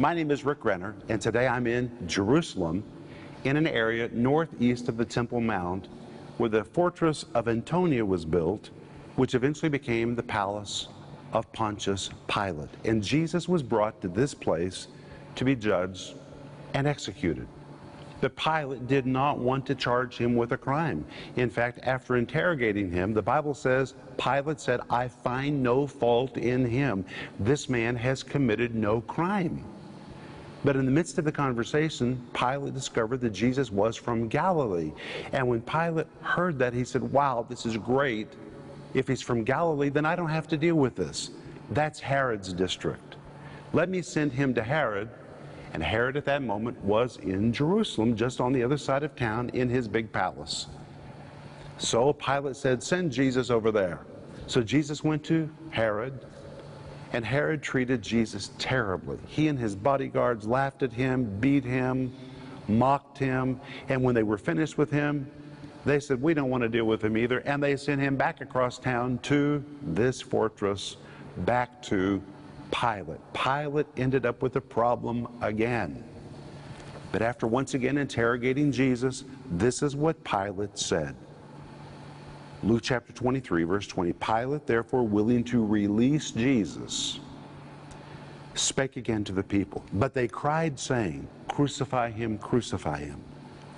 My name is Rick Renner, and today I'm in Jerusalem in an area northeast of the Temple Mount where the fortress of Antonia was built, which eventually became the palace of Pontius Pilate. And Jesus was brought to this place to be judged and executed. But Pilate did not want to charge him with a crime. In fact, after interrogating him, the Bible says Pilate said, I find no fault in him. This man has committed no crime. But in the midst of the conversation, Pilate discovered that Jesus was from Galilee. And when Pilate heard that, he said, Wow, this is great. If he's from Galilee, then I don't have to deal with this. That's Herod's district. Let me send him to Herod. And Herod at that moment was in Jerusalem, just on the other side of town, in his big palace. So Pilate said, Send Jesus over there. So Jesus went to Herod. And Herod treated Jesus terribly. He and his bodyguards laughed at him, beat him, mocked him, and when they were finished with him, they said, We don't want to deal with him either. And they sent him back across town to this fortress, back to Pilate. Pilate ended up with a problem again. But after once again interrogating Jesus, this is what Pilate said. Luke chapter 23, verse 20. Pilate, therefore, willing to release Jesus, spake again to the people. But they cried, saying, Crucify him, crucify him.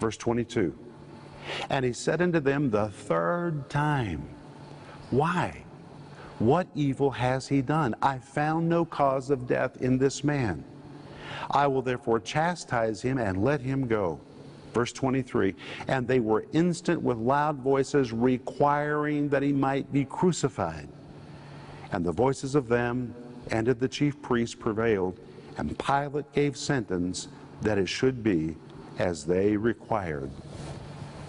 Verse 22. And he said unto them the third time, Why? What evil has he done? I found no cause of death in this man. I will therefore chastise him and let him go. Verse 23 And they were instant with loud voices, requiring that he might be crucified. And the voices of them and of the chief priests prevailed, and Pilate gave sentence that it should be as they required.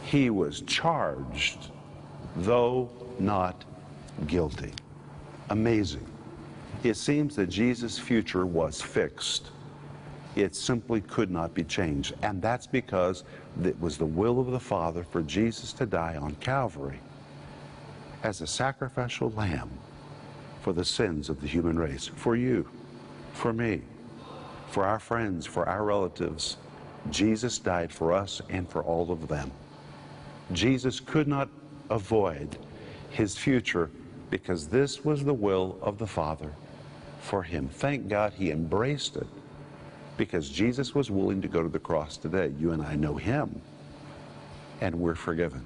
He was charged, though not guilty. Amazing. It seems that Jesus' future was fixed. It simply could not be changed. And that's because it was the will of the Father for Jesus to die on Calvary as a sacrificial lamb for the sins of the human race. For you, for me, for our friends, for our relatives. Jesus died for us and for all of them. Jesus could not avoid his future because this was the will of the Father for him. Thank God he embraced it because Jesus was willing to go to the cross today. You and I know him, and we're forgiven.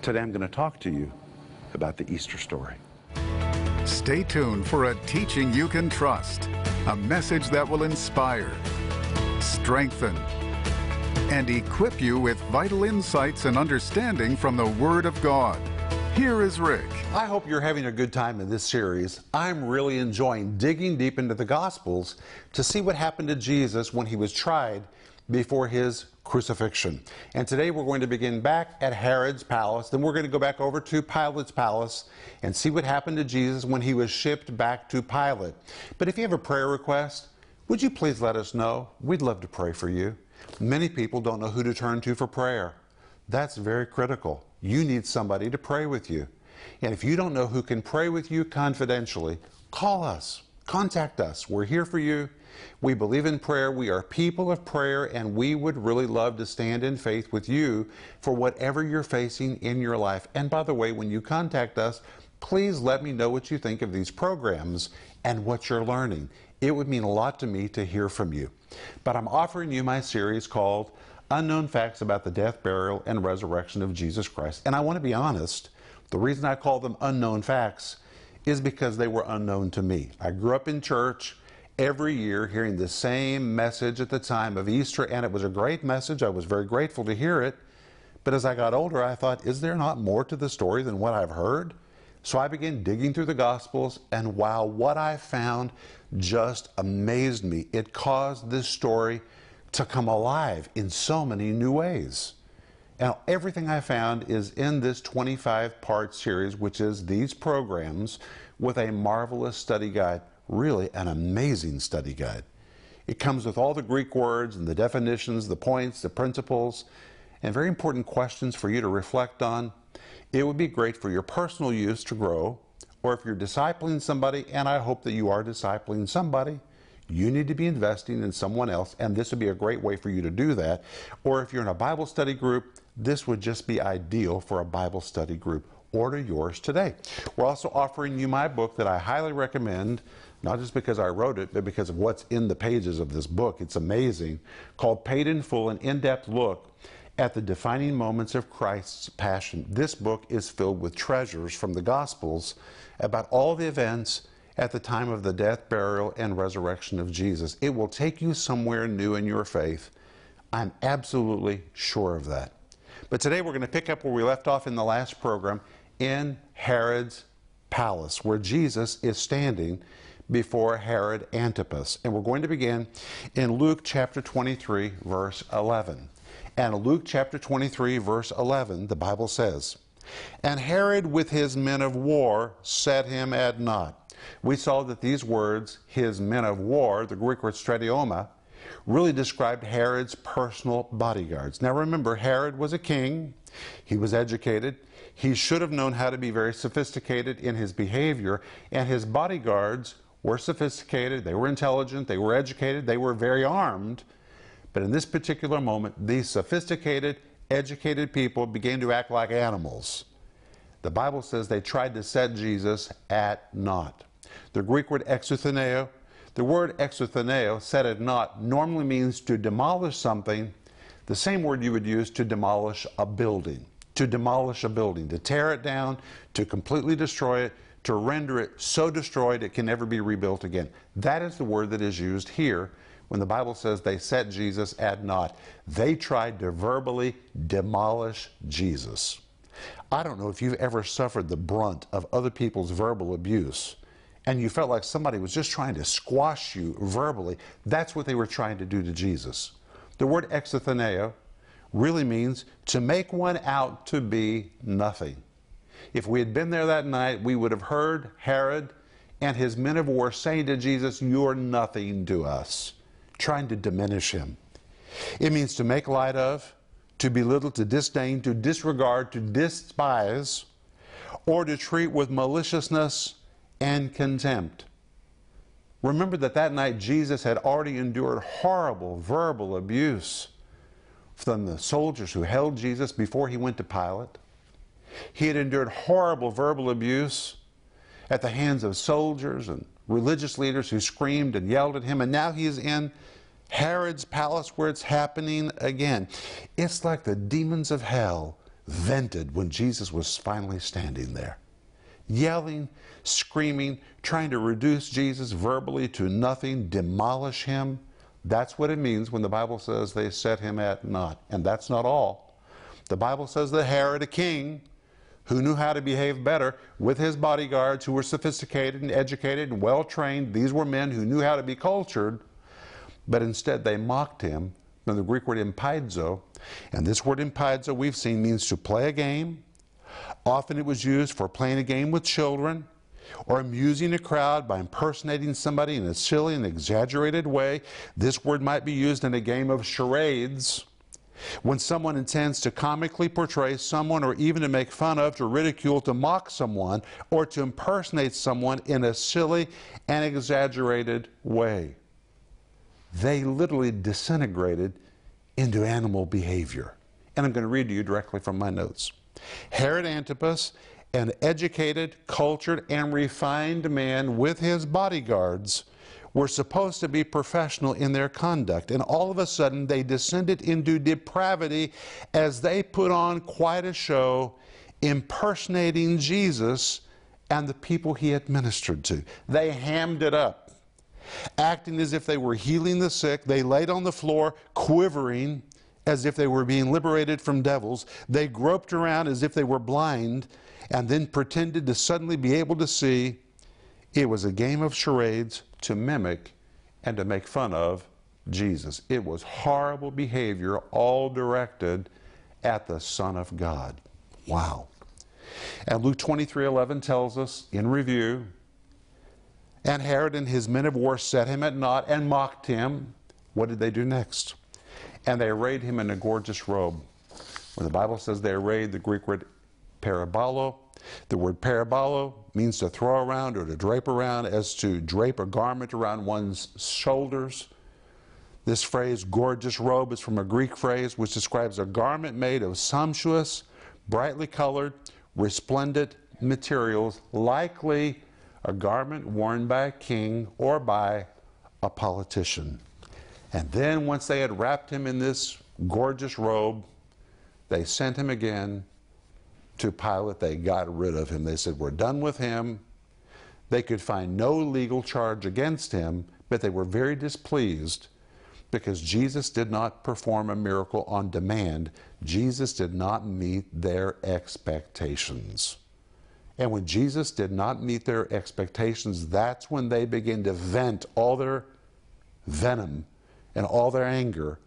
Today I'm going to talk to you about the Easter story. Stay tuned for a teaching you can trust, a message that will inspire, strengthen, and equip you with vital insights and understanding from the Word of God. Here is Rick. I hope you're having a good time in this series. I'm really enjoying digging deep into the Gospels to see what happened to Jesus when he was tried before his crucifixion. And today we're going to begin back at Herod's palace. Then we're going to go back over to Pilate's palace and see what happened to Jesus when he was shipped back to Pilate. But if you have a prayer request, would you please let us know? We'd love to pray for you. Many people don't know who to turn to for prayer. That's very critical. You need somebody to pray with you. And if you don't know who can pray with you confidentially, call us. Contact us. We're here for you. We believe in prayer. We are people of prayer, and we would really love to stand in faith with you for whatever you're facing in your life. And by the way, when you contact us, please let me know what you think of these programs and what you're learning. It would mean a lot to me to hear from you. But I'm offering you my series called Unknown Facts About the Death, Burial, and Resurrection of Jesus Christ. And I want to be honest, the reason I call them unknown facts is because they were unknown to me. I grew up in church every year hearing the same message at the time of Easter, and it was a great message. I was very grateful to hear it. But as I got older, I thought, is there not more to the story than what I've heard? So I began digging through the Gospels, and while what I found just amazed me. It caused this story to come alive in so many new ways. Now, everything I found is in this 25 part series, which is these programs with a marvelous study guide, really an amazing study guide. It comes with all the Greek words and the definitions, the points, the principles, and very important questions for you to reflect on. It would be great for your personal use to grow, or if you're discipling somebody, and I hope that you are discipling somebody, you need to be investing in someone else, and this would be a great way for you to do that. Or if you're in a Bible study group, this would just be ideal for a Bible study group. Order yours today. We're also offering you my book that I highly recommend, not just because I wrote it, but because of what's in the pages of this book. It's amazing, called Paid in Full An In Depth Look at the Defining Moments of Christ's Passion. This book is filled with treasures from the Gospels about all the events at the time of the death, burial, and resurrection of Jesus. It will take you somewhere new in your faith. I'm absolutely sure of that. But today we're going to pick up where we left off in the last program in Herod's palace, where Jesus is standing before Herod Antipas. And we're going to begin in Luke chapter 23, verse 11. And Luke chapter 23, verse 11, the Bible says, And Herod with his men of war set him at naught we saw that these words, his men of war, the Greek word stratioma, really described Herod's personal bodyguards. Now remember, Herod was a king, he was educated, he should have known how to be very sophisticated in his behavior, and his bodyguards were sophisticated, they were intelligent, they were educated, they were very armed. But in this particular moment, these sophisticated, educated people began to act like animals. The Bible says they tried to set Jesus at naught. The Greek word exotheneo, the word exotheneo, set at naught, normally means to demolish something, the same word you would use to demolish a building. To demolish a building, to tear it down, to completely destroy it, to render it so destroyed it can never be rebuilt again. That is the word that is used here when the Bible says they set Jesus at naught. They tried to verbally demolish Jesus. I don't know if you've ever suffered the brunt of other people's verbal abuse and you felt like somebody was just trying to squash you verbally, that's what they were trying to do to Jesus. The word exotheneo really means to make one out to be nothing. If we had been there that night, we would have heard Herod and his men of war saying to Jesus, You're nothing to us, trying to diminish him. It means to make light of, to belittle, to disdain, to disregard, to despise, or to treat with maliciousness and contempt. Remember that that night Jesus had already endured horrible verbal abuse from the soldiers who held Jesus before he went to Pilate. He had endured horrible verbal abuse at the hands of soldiers and religious leaders who screamed and yelled at him, and now he is in Herod's palace where it's happening again. It's like the demons of hell vented when Jesus was finally standing there yelling, screaming, trying to reduce Jesus verbally to nothing, demolish him. That's what it means when the Bible says they set him at naught. And that's not all. The Bible says that Herod, a king, who knew how to behave better with his bodyguards who were sophisticated and educated and well trained. These were men who knew how to be cultured, but instead they mocked him. From the Greek word empaidzo, and this word empaidzo we've seen means to play a game, Often it was used for playing a game with children or amusing a crowd by impersonating somebody in a silly and exaggerated way. This word might be used in a game of charades when someone intends to comically portray someone or even to make fun of, to ridicule, to mock someone, or to impersonate someone in a silly and exaggerated way. They literally disintegrated into animal behavior. And I'm going to read to you directly from my notes. Herod Antipas, an educated, cultured, and refined man with his bodyguards, were supposed to be professional in their conduct. And all of a sudden, they descended into depravity as they put on quite a show impersonating Jesus and the people he administered to. They hammed it up. Acting as if they were healing the sick, they laid on the floor, quivering as if they were being liberated from devils. They groped around as if they were blind and then pretended to suddenly be able to see. It was a game of charades to mimic and to make fun of Jesus. It was horrible behavior, all directed at the Son of God. Wow. And Luke 23 11 tells us in review, and Herod and his men of war set him at naught and mocked him. What did they do next? And they arrayed him in a gorgeous robe. When the Bible says they arrayed, the Greek word parabolo, The word parabolo means to throw around or to drape around, as to drape a garment around one's shoulders. This phrase, gorgeous robe, is from a Greek phrase which describes a garment made of sumptuous, brightly colored, resplendent materials, likely a garment worn by a king or by a politician. And then, once they had wrapped him in this gorgeous robe, they sent him again to Pilate. They got rid of him. They said, We're done with him. They could find no legal charge against him, but they were very displeased because Jesus did not perform a miracle on demand. Jesus did not meet their expectations. And when Jesus did not meet their expectations, that's when they began to vent all their venom and all their anger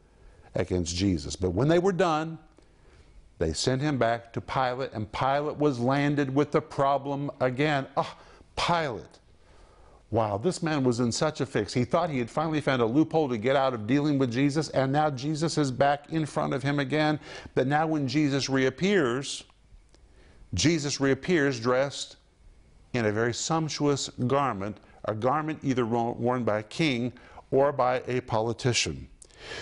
against Jesus. But when they were done, they sent him back to Pilate, and Pilate was landed with the problem again. Oh, Pilate. Wow, this man was in such a fix. He thought he had finally found a loophole to get out of dealing with Jesus, and now Jesus is back in front of him again. But now, when Jesus reappears, Jesus reappears dressed in a very sumptuous garment, a garment either worn by a king or by a politician.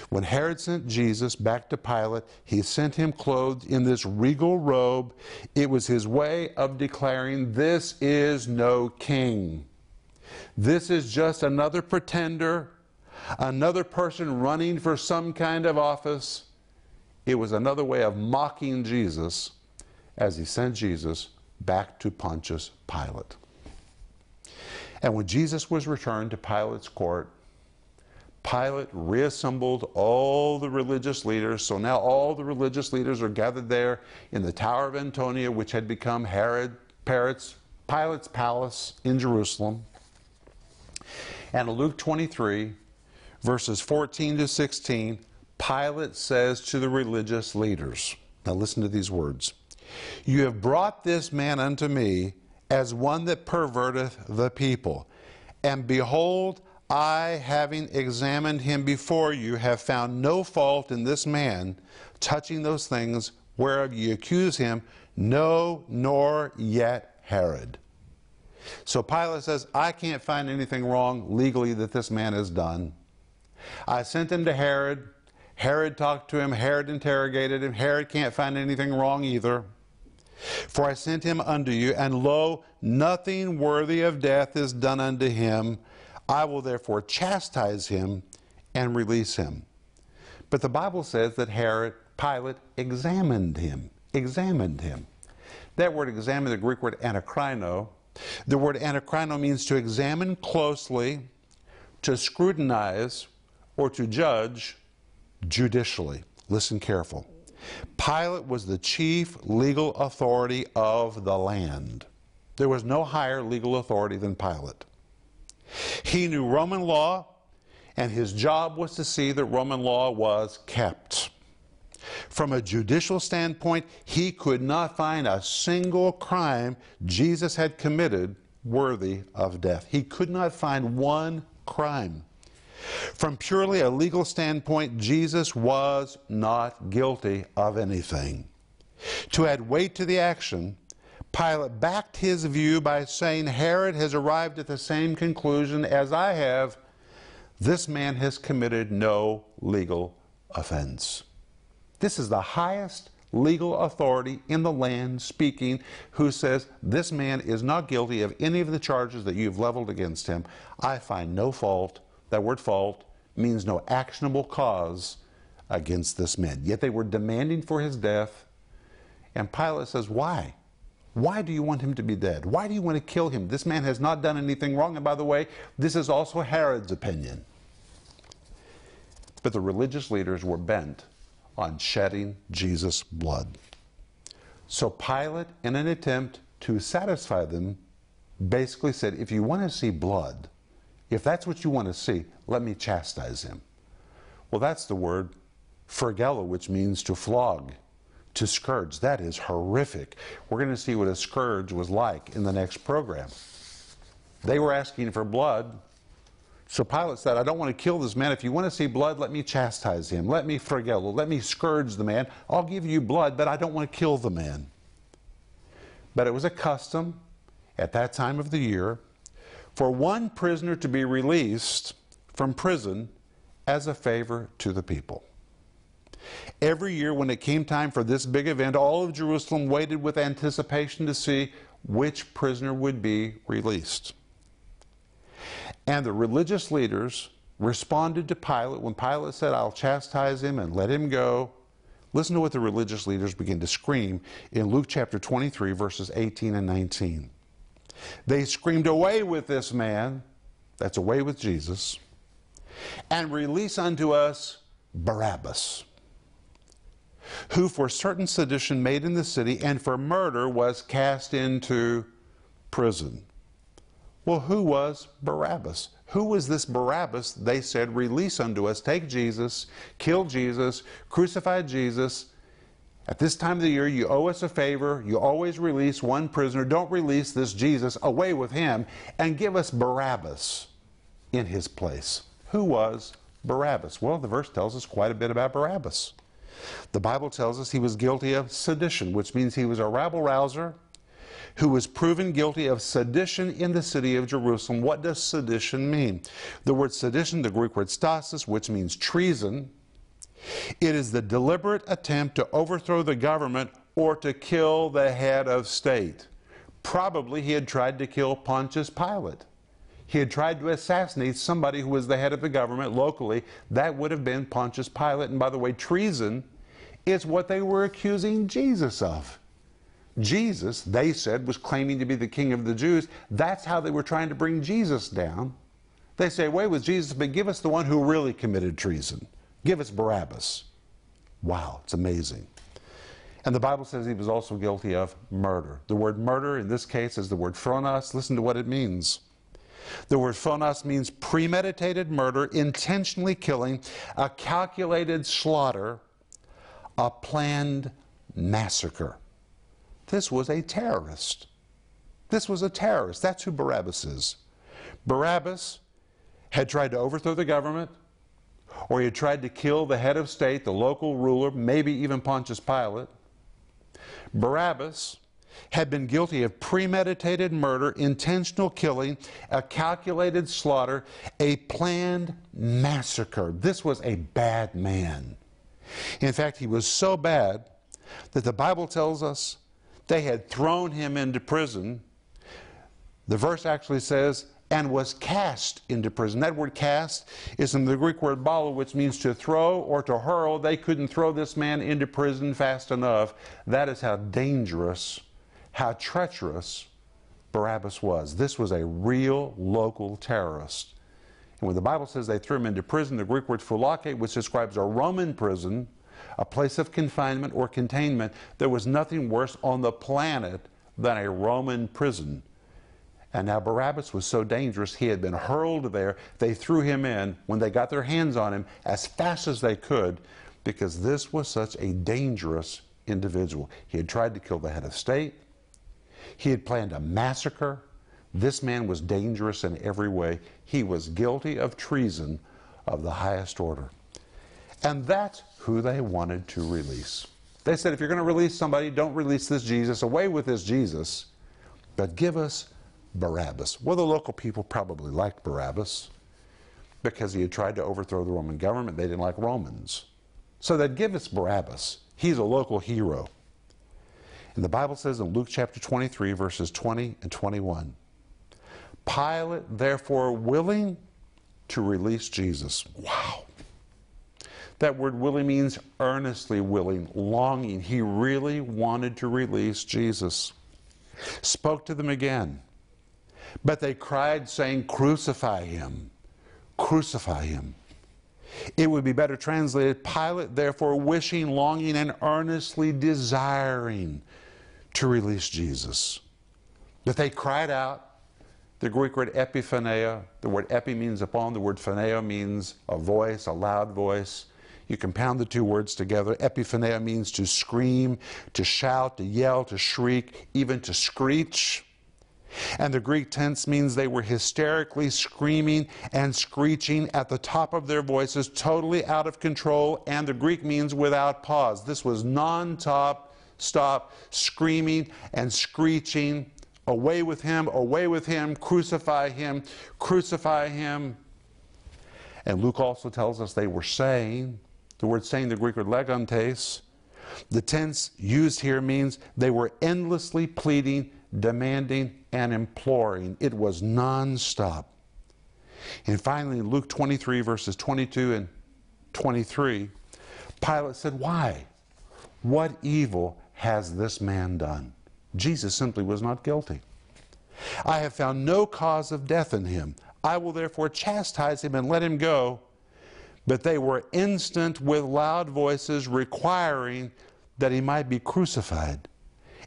When Herod sent Jesus back to Pilate, he sent him clothed in this regal robe. It was his way of declaring, This is no king. This is just another pretender, another person running for some kind of office. It was another way of mocking Jesus as he sent Jesus back to Pontius Pilate. And when Jesus was returned to Pilate's court, Pilate reassembled all the religious leaders. So now all the religious leaders are gathered there in the Tower of Antonia, which had become Herod, Pilate's, Pilate's palace in Jerusalem. And Luke 23, verses 14 to 16, Pilate says to the religious leaders, now listen to these words You have brought this man unto me as one that perverteth the people. And behold, I, having examined him before you, have found no fault in this man touching those things whereof ye accuse him, no, nor yet Herod. So Pilate says, I can't find anything wrong legally that this man has done. I sent him to Herod. Herod talked to him. Herod interrogated him. Herod can't find anything wrong either. For I sent him unto you, and lo, nothing worthy of death is done unto him. I will therefore chastise him and release him. But the Bible says that Herod, Pilate, examined him. Examined him. That word examine, the Greek word anakrino, the word anakrino means to examine closely, to scrutinize, or to judge judicially. Listen careful. Pilate was the chief legal authority of the land. There was no higher legal authority than Pilate. He knew Roman law, and his job was to see that Roman law was kept. From a judicial standpoint, he could not find a single crime Jesus had committed worthy of death. He could not find one crime. From purely a legal standpoint, Jesus was not guilty of anything. To add weight to the action, Pilate backed his view by saying, Herod has arrived at the same conclusion as I have. This man has committed no legal offense. This is the highest legal authority in the land speaking who says this man is not guilty of any of the charges that you've leveled against him. I find no fault. That word fault means no actionable cause against this man. Yet they were demanding for his death. And Pilate says, Why? Why do you want him to be dead? Why do you want to kill him? This man has not done anything wrong. And by the way, this is also Herod's opinion. But the religious leaders were bent on shedding Jesus' blood. So Pilate, in an attempt to satisfy them, basically said, If you want to see blood, if that's what you want to see, let me chastise him. Well, that's the word phrygello, which means to flog, to scourge. That is horrific. We're going to see what a scourge was like in the next program. They were asking for blood. So Pilate said, I don't want to kill this man. If you want to see blood, let me chastise him. Let me phrygello. Let me scourge the man. I'll give you blood, but I don't want to kill the man. but it was a custom at that time of the year for one prisoner to be released from prison as a favor to the people. Every year, when it came time for this big event, all of Jerusalem waited with anticipation to see which prisoner would be released. And the religious leaders responded to Pilate when Pilate said, I'll chastise him and let him go. Listen to what the religious leaders begin to scream in Luke chapter 23, verses 18 and 19. They screamed, Away with this man, that's away with Jesus, and release unto us Barabbas, who for certain sedition made in the city and for murder was cast into prison. Well, who was Barabbas? Who was this Barabbas? They said, Release unto us, take Jesus, kill Jesus, crucify Jesus. At this time of the year, you owe us a favor. You always release one prisoner. Don't release this Jesus. Away with him and give us Barabbas in his place. Who was Barabbas? Well, the verse tells us quite a bit about Barabbas. The Bible tells us he was guilty of sedition, which means he was a rabble rouser who was proven guilty of sedition in the city of Jerusalem. What does sedition mean? The word sedition, the Greek word stasis, which means treason, it is the deliberate attempt to overthrow the government or to kill the head of state. Probably he had tried to kill Pontius Pilate. He had tried to assassinate somebody who was the head of the government locally. That would have been Pontius Pilate. And by the way, treason is what they were accusing Jesus of. Jesus, they said, was claiming to be the king of the Jews. That's how they were trying to bring Jesus down. They say, away with Jesus, but give us the one who really committed treason. Give us Barabbas. Wow, it's amazing. And the Bible says he was also guilty of murder. The word murder in this case is the word phonos. Listen to what it means. The word phonos means premeditated murder, intentionally killing, a calculated slaughter, a planned massacre. This was a terrorist. This was a terrorist. That's who Barabbas is. Barabbas had tried to overthrow the government, or he had tried to kill the head of state, the local ruler, maybe even Pontius Pilate. Barabbas had been guilty of premeditated murder, intentional killing, a calculated slaughter, a planned massacre. This was a bad man. In fact, he was so bad that the Bible tells us they had thrown him into prison. The verse actually says, and was cast into prison. That word cast is in the Greek word balo, which means to throw or to hurl. They couldn't throw this man into prison fast enough. That is how dangerous, how treacherous Barabbas was. This was a real local terrorist. And when the Bible says they threw him into prison, the Greek word phulake, which describes a Roman prison, a place of confinement or containment. There was nothing worse on the planet than a Roman prison. And now Barabbas was so dangerous, he had been hurled there. They threw him in when they got their hands on him as fast as they could because this was such a dangerous individual. He had tried to kill the head of state, he had planned a massacre. This man was dangerous in every way. He was guilty of treason of the highest order. And that's who they wanted to release. They said, if you're going to release somebody, don't release this Jesus. Away with this Jesus, but give us Barabbas. Well, the local people probably liked Barabbas because he had tried to overthrow the Roman government. They didn't like Romans. So they'd give us Barabbas. He's a local hero. And the Bible says in Luke chapter 23, verses 20 and 21 Pilate, therefore, willing to release Jesus. Wow. That word willing means earnestly willing, longing. He really wanted to release Jesus. Spoke to them again. But they cried, saying, Crucify him! Crucify him! It would be better translated Pilate, therefore, wishing, longing, and earnestly desiring to release Jesus. But they cried out. The Greek word epiphoneo, the word epi means upon, the word phaneo means a voice, a loud voice. You compound the two words together. Epiphoneo means to scream, to shout, to yell, to shriek, even to screech. And the Greek tense means they were hysterically screaming and screeching at the top of their voices, totally out of control. And the Greek means without pause. This was non stop screaming and screeching, Away with him, away with him, crucify him, crucify him. And Luke also tells us they were saying, the word saying, the Greek word legontes, the tense used here means they were endlessly pleading, demanding, and imploring. It was nonstop. And finally, in Luke 23, verses 22 and 23, Pilate said, Why? What evil has this man done? Jesus simply was not guilty. I have found no cause of death in him. I will therefore chastise him and let him go. But they were instant with loud voices requiring that he might be crucified.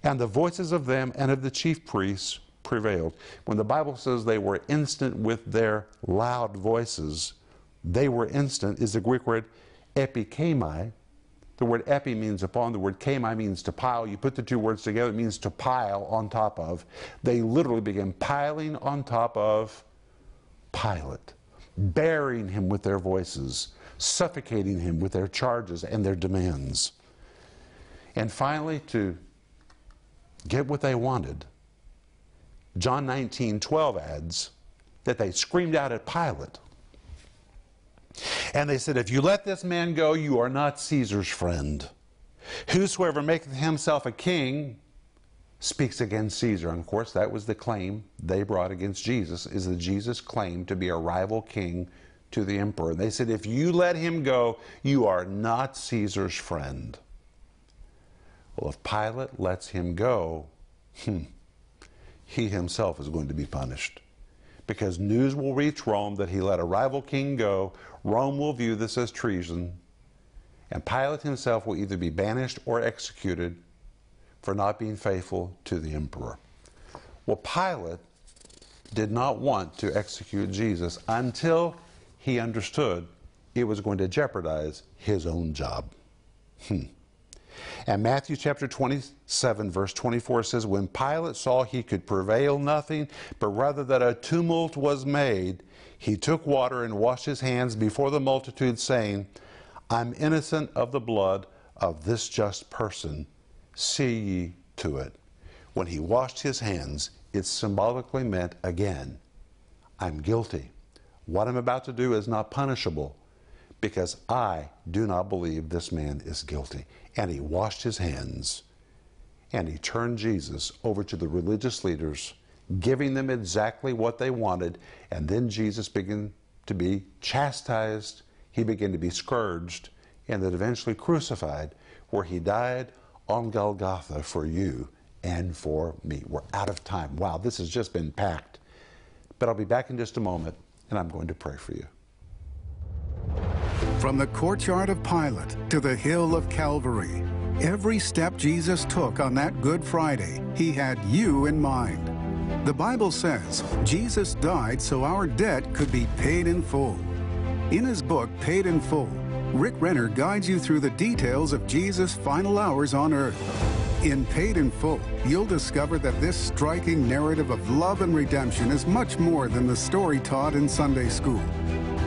And the voices of them and of the chief priests prevailed. When the Bible says they were instant with their loud voices, they were instant is the Greek word epikemai. The word epi means upon, the word kemai means to pile. You put the two words together, it means to pile on top of. They literally began piling on top of Pilate, burying him with their voices, suffocating him with their charges and their demands. And finally, to get what they wanted, John 19 12 adds that they screamed out at Pilate. And they said, If you let this man go, you are not Caesar's friend. Whosoever maketh himself a king speaks against Caesar. And of course, that was the claim they brought against Jesus, is that Jesus claimed to be a rival king to the emperor. And they said, If you let him go, you are not Caesar's friend. Well, if Pilate lets him go, hmm, he himself is going to be punished. Because news will reach Rome that he let a rival king go. Rome will view this as treason. And Pilate himself will either be banished or executed for not being faithful to the emperor. Well, Pilate did not want to execute Jesus until he understood it was going to jeopardize his own job. Hmm. And Matthew chapter 27, verse 24 says, When Pilate saw he could prevail nothing, but rather that a tumult was made, he took water and washed his hands before the multitude, saying, I'm innocent of the blood of this just person. See ye to it. When he washed his hands, it symbolically meant again, I'm guilty. What I'm about to do is not punishable because I do not believe this man is guilty. And he washed his hands and he turned Jesus over to the religious leaders, giving them exactly what they wanted. And then Jesus began to be chastised, he began to be scourged, and then eventually crucified, where he died on Golgotha for you and for me. We're out of time. Wow, this has just been packed. But I'll be back in just a moment, and I'm going to pray for you. From the courtyard of Pilate to the hill of Calvary, every step Jesus took on that Good Friday, he had you in mind. The Bible says Jesus died so our debt could be paid in full. In his book, Paid in Full, Rick Renner guides you through the details of Jesus' final hours on earth. In Paid in Full, you'll discover that this striking narrative of love and redemption is much more than the story taught in Sunday school.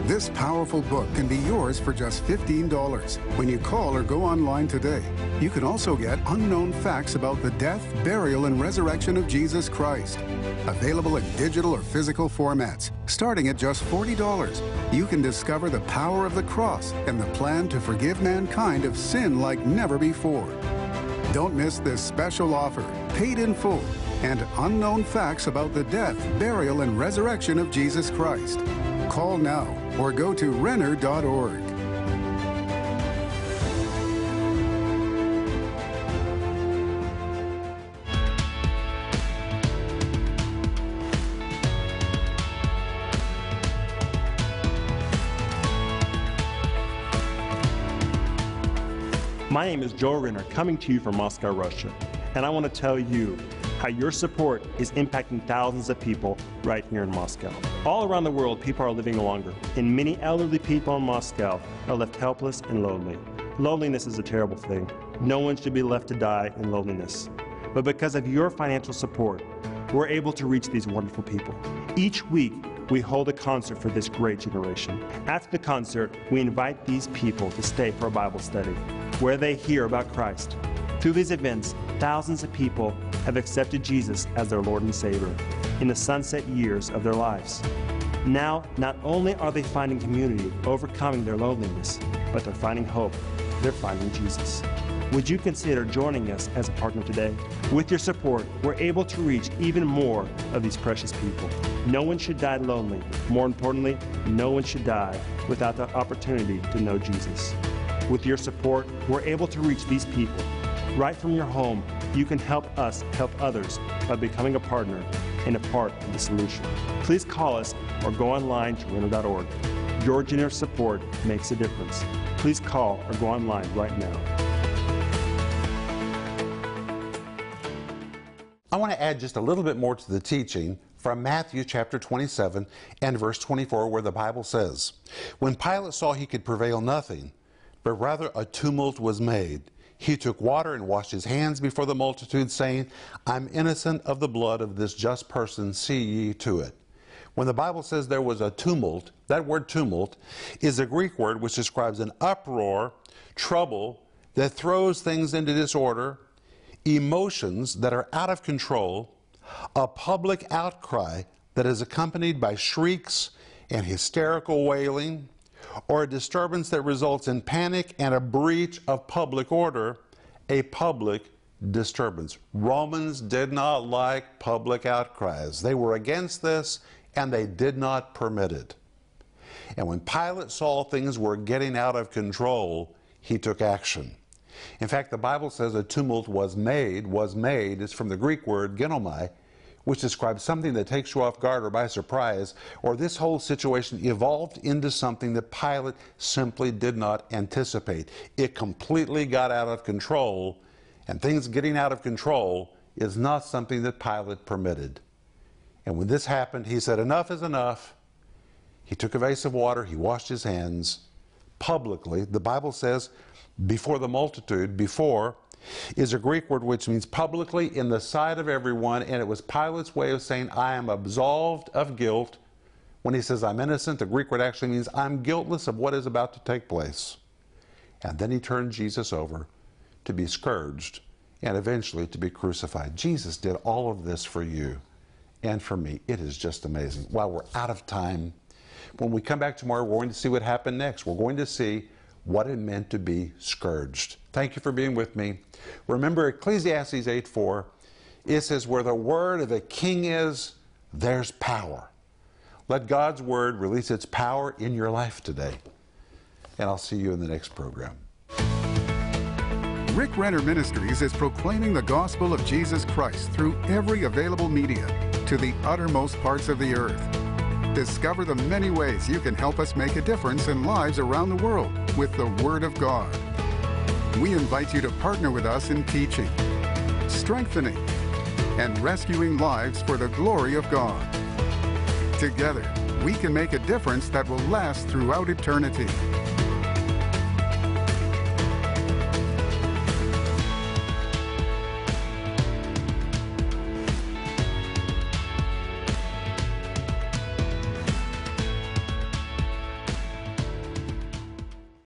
This powerful book can be yours for just $15 when you call or go online today. You can also get unknown facts about the death, burial, and resurrection of Jesus Christ. Available in digital or physical formats, starting at just $40. You can discover the power of the cross and the plan to forgive mankind of sin like never before. Don't miss this special offer, paid in full, and unknown facts about the death, burial, and resurrection of Jesus Christ. Call now or go to Renner.org. My name is Joel Renner, coming to you from Moscow, Russia. And I want to tell you how your support is impacting thousands of people right here in Moscow. All around the world, people are living longer, and many elderly people in Moscow are left helpless and lonely. Loneliness is a terrible thing. No one should be left to die in loneliness. But because of your financial support, we're able to reach these wonderful people. Each week, we hold a concert for this great generation. After the concert, we invite these people to stay for a Bible study where they hear about Christ. Through these events, thousands of people have accepted Jesus as their Lord and Savior in the sunset years of their lives. Now, not only are they finding community, overcoming their loneliness, but they're finding hope. They're finding Jesus. Would you consider joining us as a partner today? With your support, we're able to reach even more of these precious people. No one should die lonely. More importantly, no one should die without the opportunity to know Jesus. With your support, we're able to reach these people. Right from your home, you can help us help others by becoming a partner and a part of the solution. Please call us or go online to renner.org. Your generous support makes a difference. Please call or go online right now. I want to add just a little bit more to the teaching from Matthew chapter 27 and verse 24, where the Bible says, When Pilate saw he could prevail nothing, but rather a tumult was made, he took water and washed his hands before the multitude, saying, I'm innocent of the blood of this just person, see ye to it. When the Bible says there was a tumult, that word tumult is a Greek word which describes an uproar, trouble, that throws things into disorder, emotions that are out of control, a public outcry that is accompanied by shrieks and hysterical wailing, or a disturbance that results in panic and a breach of public order, a public disturbance. Romans did not like public outcries. They were against this and they did not permit it. And when Pilate saw things were getting out of control, he took action. In fact, the Bible says a tumult was made, was made, is from the Greek word ginomai, which describes something that takes you off guard or by surprise, or this whole situation evolved into something that Pilate simply did not anticipate. It completely got out of control, and things getting out of control is not something that Pilate permitted. And when this happened, he said, Enough is enough. He took a vase of water, he washed his hands publicly. The Bible says before the multitude, before, is a Greek word which means publicly in the sight of everyone, and it was Pilate's way of saying, I am absolved of guilt. When he says, I'm innocent, the Greek word actually means, I'm guiltless of what is about to take place. And then he turned Jesus over to be scourged and eventually to be crucified. Jesus did all of this for you and for me. It is just amazing. While we're out of time, when we come back tomorrow, we're going to see what happened next. We're going to see what it meant to be scourged. Thank you for being with me. Remember Ecclesiastes 8 4. It says, Where the word of a king is, there's power. Let God's word release its power in your life today. And I'll see you in the next program. Rick Renner Ministries is proclaiming the gospel of Jesus Christ through every available media to the uttermost parts of the earth. Discover the many ways you can help us make a difference in lives around the world with the Word of God. We invite you to partner with us in teaching, strengthening, and rescuing lives for the glory of God. Together, we can make a difference that will last throughout eternity.